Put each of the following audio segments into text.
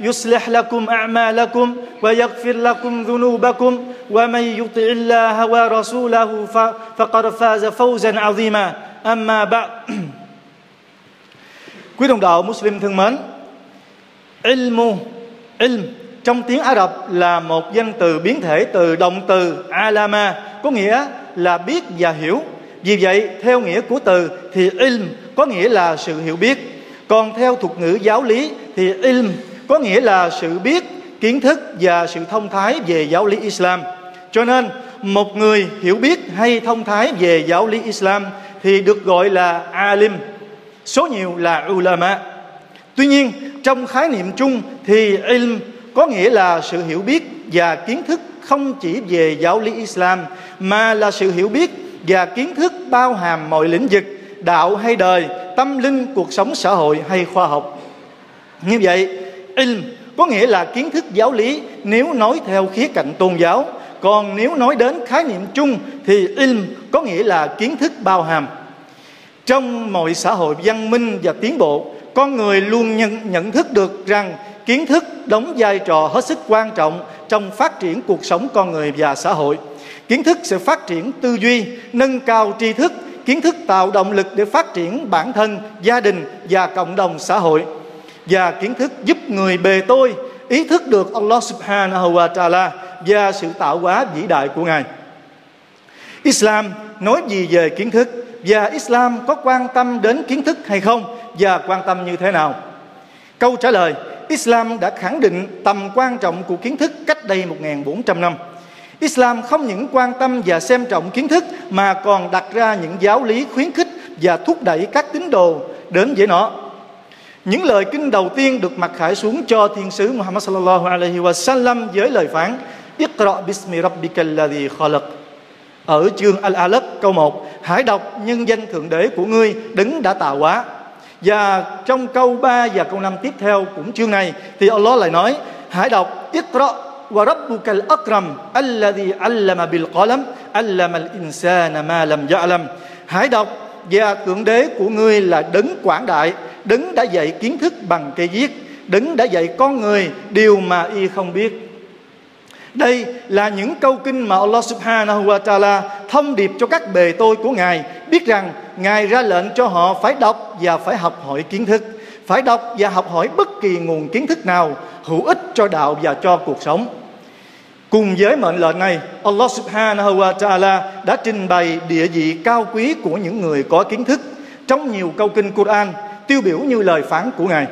يصلح لكم أعمالكم ويغفر لكم ذنوبكم ومن يطع الله ورسوله فقد فاز فوزا عظيما أما بعد Quý đồng đạo Muslim thân mến Ilmu Ilm trong tiếng Ả Rập là một danh từ biến thể từ động từ alama có nghĩa là biết và hiểu vì vậy theo nghĩa của từ thì ilm có nghĩa là sự hiểu biết còn theo thuật ngữ giáo lý thì ilm có nghĩa là sự biết, kiến thức và sự thông thái về giáo lý Islam. Cho nên, một người hiểu biết hay thông thái về giáo lý Islam thì được gọi là alim, số nhiều là ulama. Tuy nhiên, trong khái niệm chung thì ilm có nghĩa là sự hiểu biết và kiến thức không chỉ về giáo lý Islam, mà là sự hiểu biết và kiến thức bao hàm mọi lĩnh vực, đạo hay đời, tâm linh, cuộc sống xã hội hay khoa học. Như vậy ilm có nghĩa là kiến thức giáo lý nếu nói theo khía cạnh tôn giáo. Còn nếu nói đến khái niệm chung thì ilm có nghĩa là kiến thức bao hàm. Trong mọi xã hội văn minh và tiến bộ con người luôn nhận, nhận thức được rằng kiến thức đóng vai trò hết sức quan trọng trong phát triển cuộc sống con người và xã hội. Kiến thức sẽ phát triển tư duy nâng cao tri thức kiến thức tạo động lực để phát triển bản thân gia đình và cộng đồng xã hội và kiến thức giúp người bề tôi ý thức được Allah subhanahu wa ta'ala và sự tạo hóa vĩ đại của Ngài. Islam nói gì về kiến thức và Islam có quan tâm đến kiến thức hay không và quan tâm như thế nào? Câu trả lời, Islam đã khẳng định tầm quan trọng của kiến thức cách đây 1.400 năm. Islam không những quan tâm và xem trọng kiến thức mà còn đặt ra những giáo lý khuyến khích và thúc đẩy các tín đồ đến với nó. Những lời kinh đầu tiên được mặc khải xuống cho thiên sứ Muhammad sallallahu alaihi wa sallam với lời phán Iqra bismi rabbikal ladhi khalaq. Ở chương Al-Alaq câu 1, hãy đọc nhân danh thượng đế của ngươi đứng đã tạo hóa. Và trong câu 3 và câu 5 tiếp theo cũng chương này thì Allah lại nói hãy đọc Iqra wa rabbukal akram alladhi allama bil qalam allama al insana ma lam ya'lam. Hãy đọc và thượng đế của ngươi là đấng quảng đại Đấng đã dạy kiến thức bằng cây viết Đấng đã dạy con người điều mà y không biết. Đây là những câu kinh mà Allah subhanahu wa ta'ala thông điệp cho các bề tôi của Ngài. Biết rằng Ngài ra lệnh cho họ phải đọc và phải học hỏi kiến thức phải đọc và học hỏi bất kỳ nguồn kiến thức nào hữu ích cho đạo và cho cuộc sống. Cùng với mệnh lệnh này, Allah subhanahu wa ta'ala đã trình bày địa vị cao quý của những người có kiến thức. Trong nhiều câu kinh Quran tiêu biểu như lời phán của Ngài.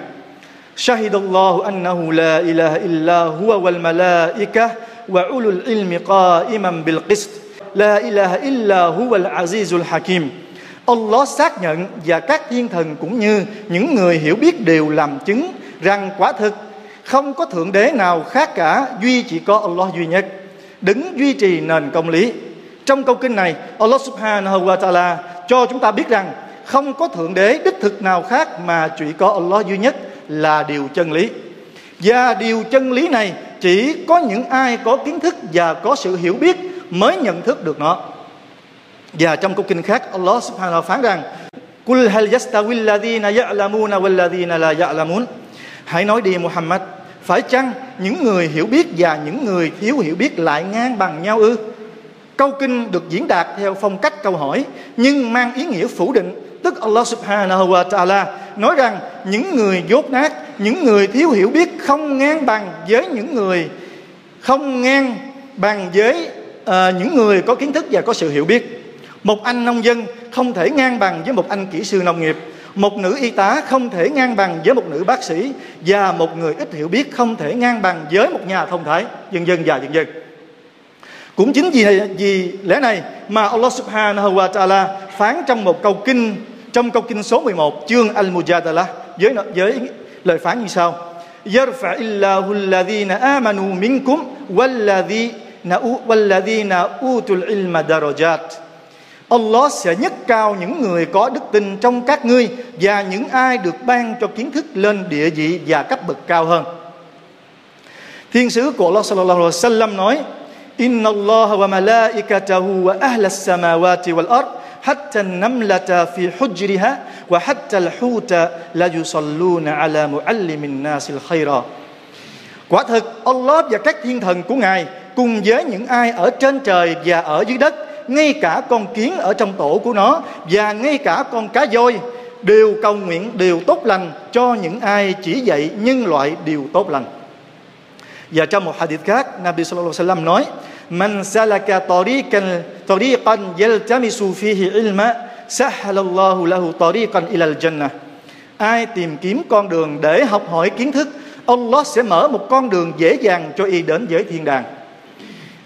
Shahidallahu annahu la ilaha illa huwa wal malaika wa ulul ilmi qa'iman bil qist. La ilaha illa huwa al azizul hakim. Allah xác nhận và các thiên thần cũng như những người hiểu biết đều làm chứng rằng quả thực không có thượng đế nào khác cả duy chỉ có Allah duy nhất đứng duy trì nền công lý trong câu kinh này, Allah subhanahu wa ta'ala cho chúng ta biết rằng không có thượng đế đích thực nào khác mà chỉ có Allah duy nhất là điều chân lý. Và điều chân lý này chỉ có những ai có kiến thức và có sự hiểu biết mới nhận thức được nó. Và trong câu kinh khác, Allah subhanahu phán rằng Kul hal yastawi alladhina ya'lamuna wal ladhina la ya'lamun? Hãy nói đi Muhammad, Phải chăng những người hiểu biết và những người thiếu hiểu biết lại ngang bằng nhau ư? Câu kinh được diễn đạt theo phong cách câu hỏi, Nhưng mang ý nghĩa phủ định Tức Allah subhanahu wa ta'ala Nói rằng những người dốt nát Những người thiếu hiểu biết không ngang bằng với những người Không ngang bằng với uh, những người có kiến thức và có sự hiểu biết. Một anh nông dân không thể ngang bằng với một anh kỹ sư nông nghiệp. Một nữ y tá không thể ngang bằng với một nữ bác sĩ. Và một người ít hiểu biết không thể ngang bằng với một nhà thông thái. Dân dân và dân dân. Cũng chính vì, vì lẽ này mà Allah subhanahu wa ta'ala phán trong một câu kinh trong câu kinh số 11 chương Al-Mujadalah với với lời phán như sau يرفع الله الذين آمنوا منكم والذين والذين أوتوا العلم درجات Allah sẽ nhấc cao những người có đức tin trong các ngươi và những ai được ban cho kiến thức lên địa vị và cấp bậc cao hơn. Thiên sứ của Allah sallallahu alaihi wasallam nói: Inna Allah wa malaikatahu wa ahla as-samawati wal ard حتى النملة في حجرها وحتى الحوت لا يصلون على معلم الناس الخير Quả thực Allah và các thiên thần của Ngài cùng với những ai ở trên trời và ở dưới đất ngay cả con kiến ở trong tổ của nó và ngay cả con cá voi đều cầu nguyện điều tốt lành cho những ai chỉ dạy nhân loại điều tốt lành. Và trong một hadith khác, Nabi sallallahu alaihi wasallam nói: من سلك طريقا طريقا يلتمس فيه علما سهل الله له طريقا al-jannah." Ai tìm kiếm con đường để học hỏi kiến thức, Allah sẽ mở một con đường dễ dàng cho y đến với thiên đàng.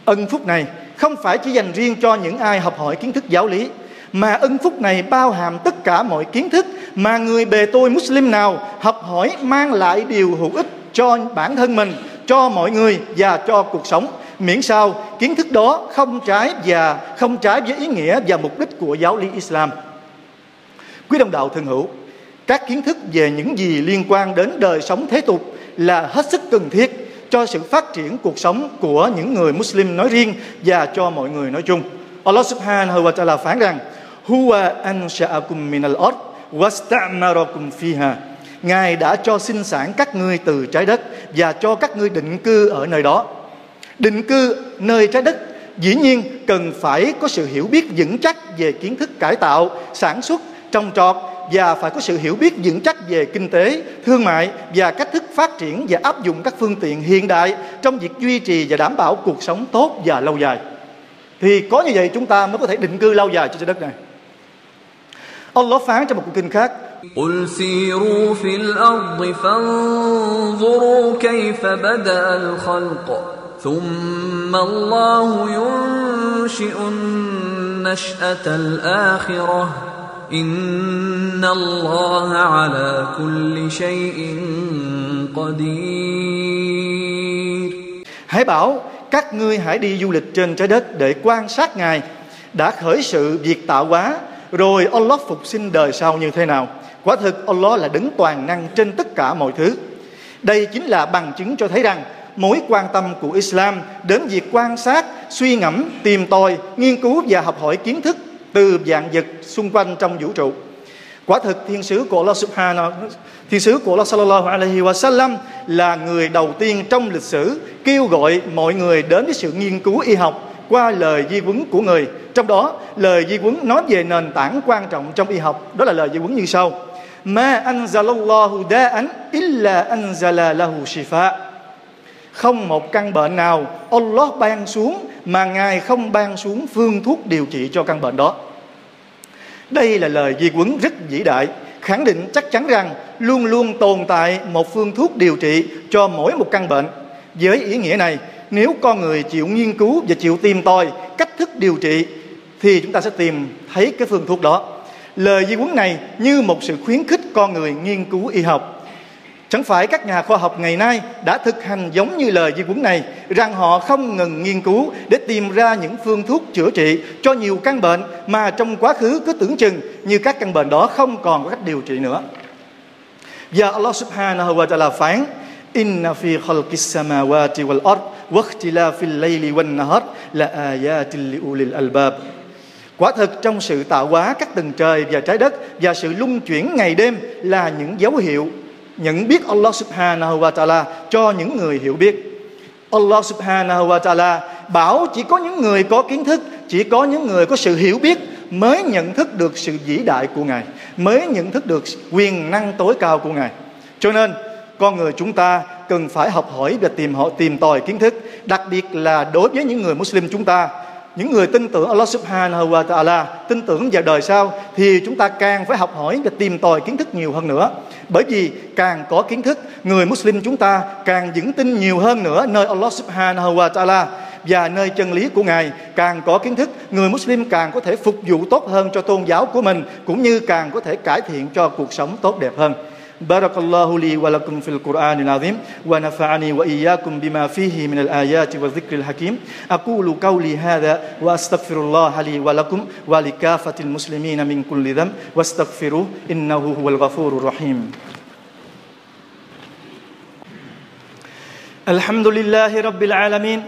Ân phúc này không phải chỉ dành riêng cho những ai học hỏi kiến thức giáo lý mà ân phúc này bao hàm tất cả mọi kiến thức mà người bề tôi Muslim nào học hỏi mang lại điều hữu ích cho bản thân mình, cho mọi người và cho cuộc sống miễn sao kiến thức đó không trái và không trái với ý nghĩa và mục đích của giáo lý Islam. Quý đồng đạo thân hữu, các kiến thức về những gì liên quan đến đời sống thế tục là hết sức cần thiết cho sự phát triển cuộc sống của những người Muslim nói riêng và cho mọi người nói chung. Allah subhanahu wa ta'ala phán rằng Huwa ansha'akum min al-ard wasta'marakum fiha. Ngài đã cho sinh sản các ngươi từ trái đất và cho các ngươi định cư ở nơi đó. Định cư nơi trái đất dĩ nhiên cần phải có sự hiểu biết vững chắc về kiến thức cải tạo, sản xuất, trồng trọt và phải có sự hiểu biết vững chắc về kinh tế, thương mại và cách thức phát triển và áp dụng các phương tiện hiện đại trong việc duy trì và đảm bảo cuộc sống tốt và lâu dài. Thì có như vậy chúng ta mới có thể định cư lâu dài trên trái đất này. Allah phán trong một cuộc kinh khác قل سيروا في الأرض فانظروا كيف بدأ الخلق ثم الله ينشئ النشأة الآخرة إن الله على كل شيء قدير Hãy bảo các ngươi hãy đi du lịch trên trái đất để quan sát Ngài đã khởi sự việc tạo hóa rồi Allah phục sinh đời sau như thế nào. Quả thực Allah là đứng toàn năng trên tất cả mọi thứ. Đây chính là bằng chứng cho thấy rằng mối quan tâm của Islam đến việc quan sát, suy ngẫm, tìm tòi, nghiên cứu và học hỏi kiến thức từ dạng vật xung quanh trong vũ trụ. Quả thực thiên sứ của Allah Subhanahu Thiên sứ của Allah Sallallahu Alaihi Wasallam là người đầu tiên trong lịch sử kêu gọi mọi người đến với sự nghiên cứu y học qua lời di huấn của người. Trong đó, lời di huấn nói về nền tảng quan trọng trong y học. Đó là lời di huấn như sau. Ma anzalallahu da'an illa anzala lahu shifa. Không một căn bệnh nào Allah ban xuống mà Ngài không ban xuống phương thuốc điều trị cho căn bệnh đó. Đây là lời di quấn rất vĩ đại, khẳng định chắc chắn rằng luôn luôn tồn tại một phương thuốc điều trị cho mỗi một căn bệnh. Với ý nghĩa này, nếu con người chịu nghiên cứu và chịu tìm tòi cách thức điều trị thì chúng ta sẽ tìm thấy cái phương thuốc đó. Lời di quấn này như một sự khuyến khích con người nghiên cứu y học Chẳng phải các nhà khoa học ngày nay đã thực hành giống như lời di huấn này, rằng họ không ngừng nghiên cứu để tìm ra những phương thuốc chữa trị cho nhiều căn bệnh mà trong quá khứ cứ tưởng chừng như các căn bệnh đó không còn có cách điều trị nữa. Và Allah subhanahu wa ta'ala phán, Inna fi khalqis samawati wal ard wa ikhtilafil layli wan nahar la ayatin li ulil albab. Quả thực trong sự tạo hóa các tầng trời và trái đất và sự lung chuyển ngày đêm là những dấu hiệu nhận biết Allah subhanahu wa ta'ala cho những người hiểu biết. Allah subhanahu wa ta'ala bảo chỉ có những người có kiến thức, chỉ có những người có sự hiểu biết mới nhận thức được sự vĩ đại của Ngài, mới nhận thức được quyền năng tối cao của Ngài. Cho nên con người chúng ta cần phải học hỏi và tìm họ tìm tòi kiến thức, đặc biệt là đối với những người Muslim chúng ta những người tin tưởng Allah Subhanahu wa Taala, tin tưởng vào đời sau thì chúng ta càng phải học hỏi và tìm tòi kiến thức nhiều hơn nữa. Bởi vì càng có kiến thức, người Muslim chúng ta càng vững tin nhiều hơn nữa nơi Allah Subhanahu wa Taala và nơi chân lý của Ngài càng có kiến thức, người Muslim càng có thể phục vụ tốt hơn cho tôn giáo của mình cũng như càng có thể cải thiện cho cuộc sống tốt đẹp hơn. بارك الله لي ولكم في القرآن العظيم ونفعني وإياكم بما فيه من الآيات والذكر الحكيم. أقول قولي هذا وأستغفر الله لي ولكم ولكافة المسلمين من كل ذنب. واستغفروه إنه هو الغفور الرحيم. الحمد لله رب العالمين.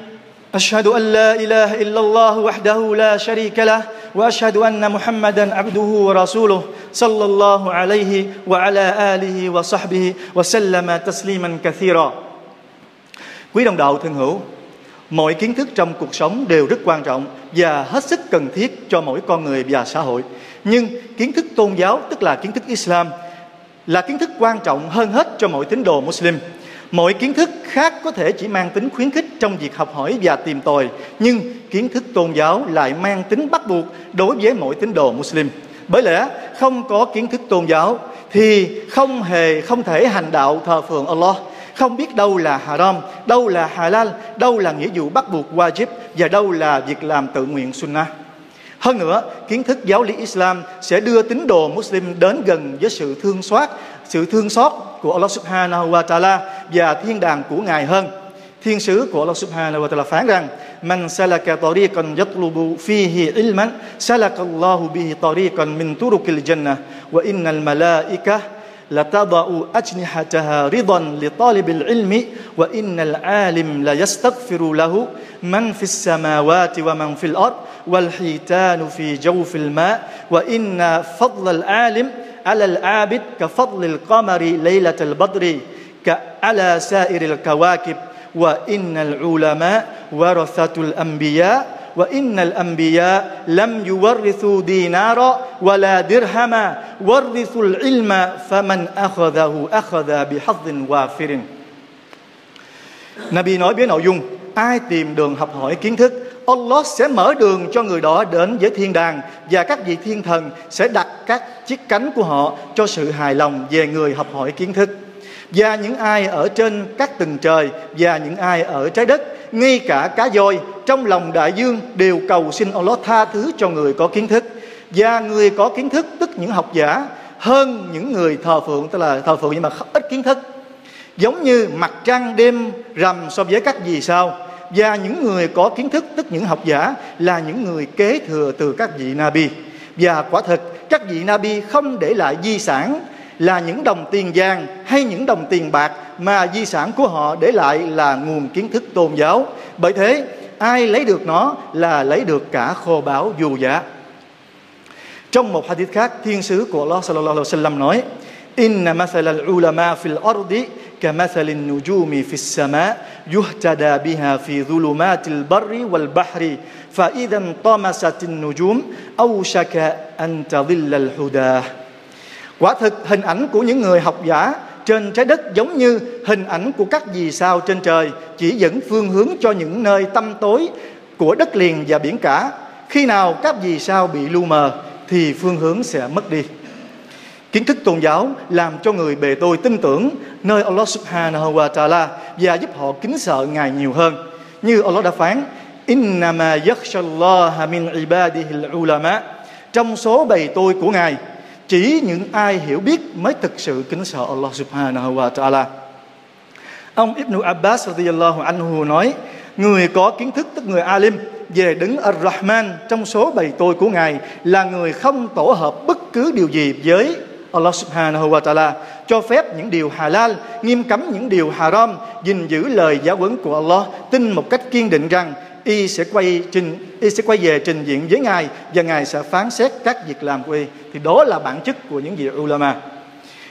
أشهد أن لا إله إلا الله وحده لا شريك له. وأشهد أن محمدا عبده ورسوله. صلى الله عليه وعلى آله وصحبه وسلم تسليما كثيرا Quý đồng đạo thân hữu, mọi kiến thức trong cuộc sống đều rất quan trọng và hết sức cần thiết cho mỗi con người và xã hội. Nhưng kiến thức tôn giáo, tức là kiến thức Islam, là kiến thức quan trọng hơn hết cho mọi tín đồ Muslim. Mọi kiến thức khác có thể chỉ mang tính khuyến khích trong việc học hỏi và tìm tòi, nhưng kiến thức tôn giáo lại mang tính bắt buộc đối với mỗi tín đồ Muslim. Bởi lẽ không có kiến thức tôn giáo thì không hề không thể hành đạo thờ phượng Allah, không biết đâu là haram, đâu là halal, đâu là nghĩa vụ bắt buộc wajib và đâu là việc làm tự nguyện sunnah. Hơn nữa, kiến thức giáo lý Islam sẽ đưa tín đồ Muslim đến gần với sự thương xót, sự thương xót của Allah Subhanahu wa Taala và thiên đàng của Ngài hơn. Thiên sứ của Allah Subhanahu wa Taala phán rằng: "Man salaka tariqan yatlubu fihi ilman, salaka Allahu bihi tariqan min turuqil jannah wa innal malaikah لتضع أجنحتها رضا لطالب العلم وإن العالم ليستغفر له من في السماوات ومن في الأرض والحيتان في جوف الماء. وإن فضل العالم على العابد كفضل القمر ليلة البدر على سائر الكواكب. وإن العلماء ورثة الأنبياء وإن الأنبياء لم يورثوا دينارا ولا درهما ورثوا العلم فمن أخذه أخذ بحظ وافر Nabi nói với nội dung Ai tìm đường học hỏi kiến thức Allah sẽ mở đường cho người đó đến với thiên đàng Và các vị thiên thần sẽ đặt các chiếc cánh của họ Cho sự hài lòng về người học hỏi kiến thức Và những ai ở trên các tầng trời Và những ai ở trái đất, ngay cả cá voi, trong lòng đại dương đều cầu xin Allah tha thứ cho người có kiến thức. Và người có kiến thức tức những học giả hơn những người thờ phượng, tức là thờ phượng nhưng mà ít kiến thức. Giống như mặt trăng đêm rằm so với các vì sao. Và những người có kiến thức tức những học giả là những người kế thừa từ các vị Nabi. Và quả thật, các vị Nabi không để lại di sản là những đồng tiền vàng hay những đồng tiền bạc mà di sản của họ để lại là nguồn kiến thức tôn giáo. Bởi thế, ai lấy được nó là lấy được cả kho báu dù giá. Trong một hadith khác, thiên sứ của Allah sallallahu alaihi wasallam nói: "Inna mathala al-ulama fil ardi كمثل النجوم في السماء يهتدى بها في ظلمات البر والبحر فإذا انطمست النجوم أوشك أن تضل الهدى Quả thực hình ảnh của những người học giả trên trái đất giống như hình ảnh của các vì sao trên trời chỉ dẫn phương hướng cho những nơi tâm tối của đất liền và biển cả. Khi nào các vì sao bị lu mờ thì phương hướng sẽ mất đi. Kiến thức tôn giáo làm cho người bề tôi tin tưởng nơi Allah subhanahu wa ta'ala và giúp họ kính sợ Ngài nhiều hơn. Như Allah đã phán, Innama yakhshallaha min ibadihi ulama Trong số bầy tôi của Ngài chỉ những ai hiểu biết mới thực sự kính sợ Allah subhanahu wa ta'ala. Ông Ibn Abbas radiyallahu anhu nói, người có kiến thức tức người alim về đứng Ar-Rahman trong số bầy tôi của Ngài là người không tổ hợp bất cứ điều gì với Allah subhanahu wa ta'ala cho phép những điều halal nghiêm cấm những điều haram gìn giữ lời giáo huấn của Allah tin một cách kiên định rằng y sẽ quay trình, y sẽ quay về trình diện với ngài và ngài sẽ phán xét các việc làm của y. Thì đó là bản chất của những vị ulama.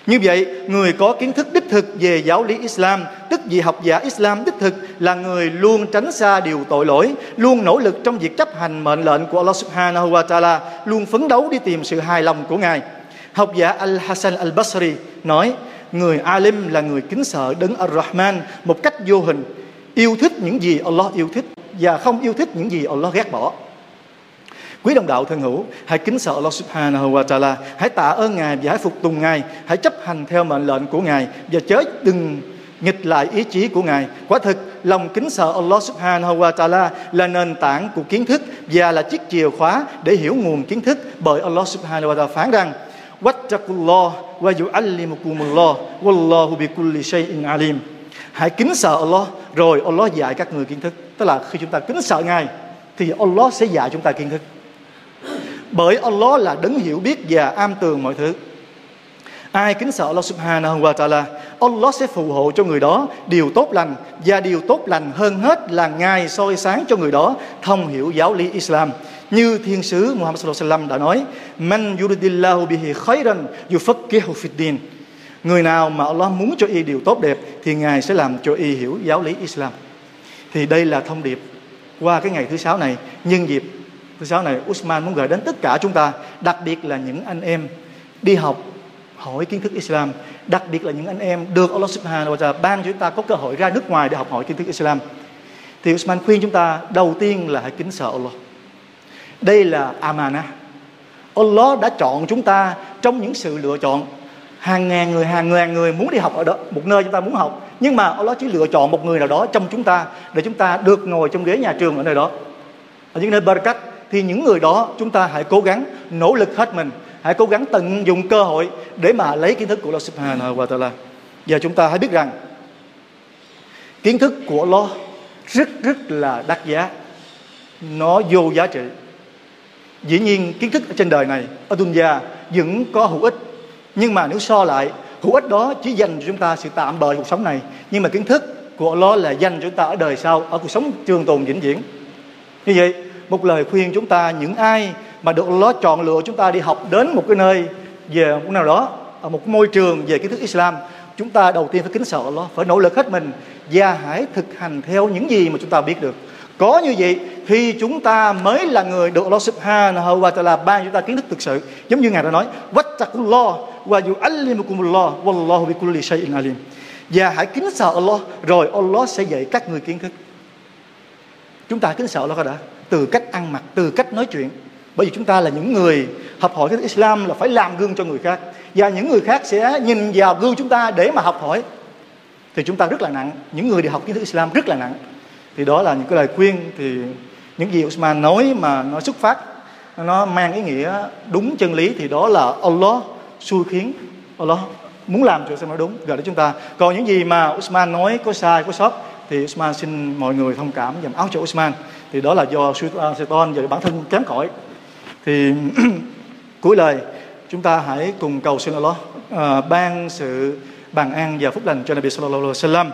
Như vậy, người có kiến thức đích thực về giáo lý Islam, tức vị học giả Islam đích thực, là người luôn tránh xa điều tội lỗi, luôn nỗ lực trong việc chấp hành mệnh lệnh của Allah Subhanahu wa Taala, luôn phấn đấu đi tìm sự hài lòng của ngài. Học giả Al Hasan Al Basri nói, người alim là người kính sợ đấng Ar Rahman một cách vô hình, yêu thích những gì Allah yêu thích và không yêu thích những gì Allah ghét bỏ. Quý đồng đạo thân hữu, hãy kính sợ Allah subhanahu wa ta'ala, hãy tạ ơn Ngài và hãy phục tùng Ngài, hãy chấp hành theo mệnh lệnh của Ngài và chớ đừng nghịch lại ý chí của Ngài. Quả thực, lòng kính sợ Allah subhanahu wa ta'ala là nền tảng của kiến thức và là chiếc chìa khóa để hiểu nguồn kiến thức bởi Allah subhanahu wa ta'ala phán rằng Wattaqullah wa yu'allimukumullah wallahu bikulli shay'in alim. Hãy kính sợ Allah rồi Allah dạy các người kiến thức. Tức là khi chúng ta kính sợ Ngài, thì Allah sẽ dạy chúng ta kiến thức. Bởi Allah là đấng hiểu biết và am tường mọi thứ. Ai kính sợ Allah subhanahu wa ta'ala, Allah sẽ phù hộ cho người đó điều tốt lành, và điều tốt lành hơn hết là Ngài soi sáng cho người đó thông hiểu giáo lý Islam như thiên sứ Muhammad sallallahu alaihi đã nói, man yuridillahu bihi khayran yufaqqihu fid din người nào mà Allah muốn cho y điều tốt đẹp, thì Ngài sẽ làm cho y hiểu giáo lý Islam thì đây là thông điệp qua cái ngày thứ sáu này. Nhân dịp thứ sáu này, Usman muốn gửi đến tất cả chúng ta, đặc biệt là những anh em đi học hỏi kiến thức Islam, đặc biệt là những anh em được Allah Subhanahu wa ta'ala ban cho chúng ta có cơ hội ra nước ngoài để học hỏi kiến thức Islam. Thì Usman khuyên chúng ta, đầu tiên là hãy kính sợ Allah. Đây là amana. Allah đã chọn chúng ta trong những sự lựa chọn. Hàng ngàn người, hàng ngàn người muốn đi học ở đó, một nơi chúng ta muốn học nhưng mà Allah chỉ lựa chọn một người nào đó trong chúng ta để chúng ta được ngồi trong ghế nhà trường ở nơi đó. Ở những nơi barakat thì những người đó chúng ta hãy cố gắng nỗ lực hết mình, hãy cố gắng tận dụng cơ hội để mà lấy kiến thức của Allah Subhanahu wa Taala và chúng ta hãy biết rằng kiến thức của Allah rất rất là đắt giá. Nó vô giá trị. Dĩ nhiên kiến thức ở trên đời này, ở dunya vẫn có hữu ích. Nhưng mà nếu so lại hữu ích đó chỉ dành cho chúng ta sự tạm bợ cuộc sống này. Nhưng mà kiến thức của Allah là dành cho chúng ta ở đời sau, ở cuộc sống trường tồn vĩnh viễn. Như vậy, một lời khuyên chúng ta, những ai mà được Allah chọn lựa chúng ta đi học đến một cái nơi về một nào đó, ở một môi trường về kiến thức Islam, chúng ta đầu tiên phải kính sợ Allah phải nỗ lực hết mình, và hãy thực hành theo những gì mà chúng ta biết được. Có như vậy thì chúng ta mới là người được Allah subhanahu wa ta'ala ban chúng ta kiến thức thực sự. Giống như ngài đã nói lo wa yu'allimukumullah, wallahu bi kulli shay'in alim. Và hãy kính sợ Allah, rồi Allah sẽ dạy các người kiến thức. Chúng ta kính sợ Allah đã? Từ cách ăn mặc, từ cách nói chuyện. Bởi vì chúng ta là những người học hỏi cái Islam là phải làm gương cho người khác. Và những người khác sẽ nhìn vào gương chúng ta để mà học hỏi. Thì chúng ta rất là nặng. Những người đi học kiến thức Islam rất là nặng. Thì đó là những cái lời khuyên. Thì những gì Usman nói mà nó xuất phát, nó mang ý nghĩa đúng chân lý, thì đó là Allah xui khiến Allah muốn làm cho xem nó đúng gọi để chúng ta còn những gì mà Usman nói có sai có sót thì Usman xin mọi người thông cảm dầm áo cho Usman thì đó là do Satan và bản thân kém cỏi thì cuối lời chúng ta hãy cùng cầu xin Allah uh, ban sự bàn an và phúc lành cho Nabi sallallahu alaihi wasallam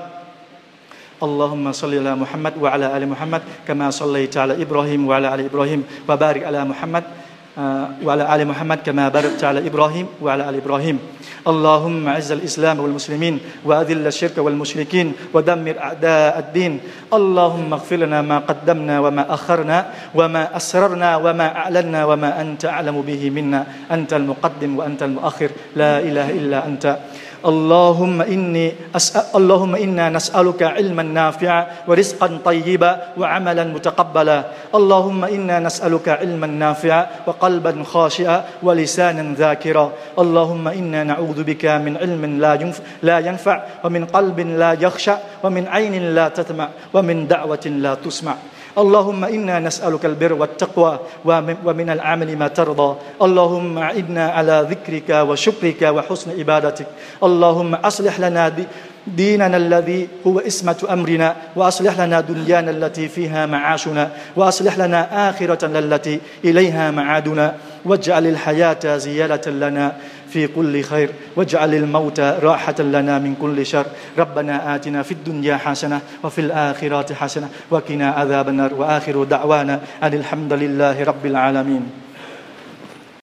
اللهم صل على محمد وعلى ال محمد كما صليت على ابراهيم وعلى ال ابراهيم وبارك على محمد آه، وعلى آل محمد كما باركت على إبراهيم وعلى آل إبراهيم. اللهم أعز الإسلام والمسلمين وأذل الشرك والمشركين ودمر أعداء الدين. اللهم اغفر لنا ما قدمنا وما أخرنا وما أسررنا وما أعلنا وما أنت أعلم به منا. أنت المقدم وأنت المؤخر. لا إله إلا أنت. اللهم إني أسأل اللهم إنا نسألك علما نافعا ورزقا طيبا وعملا متقبلا. اللهم إنا نسألك علما نافعا وقلبا خاشعا ولسانا ذاكرا. اللهم إنا نعوذ بك من علم لا ينفع, لا ينفع ومن قلب لا يخشع ومن عين لا تتمع ومن دعوة لا تسمع. اللهم إنا نسألك البر والتقوى ومن العمل ما ترضى. اللهم اعنا على ذكرك وشكرك وحسن عبادتك. اللهم أصلح لنا ديننا الذي هو إسمة أمرنا وأصلح لنا دنيانا التي فيها معاشنا وأصلح لنا آخرة التي إليها معادنا. واجعل الحياة زيادة لنا. في كل خير واجعل الموت راحة لنا من كل شر. ربنا آتنا في الدنيا حسنة وفي الآخرة حسنة وقنا عذاب النار وآخر دعوانا أن الحمد لله رب العالمين.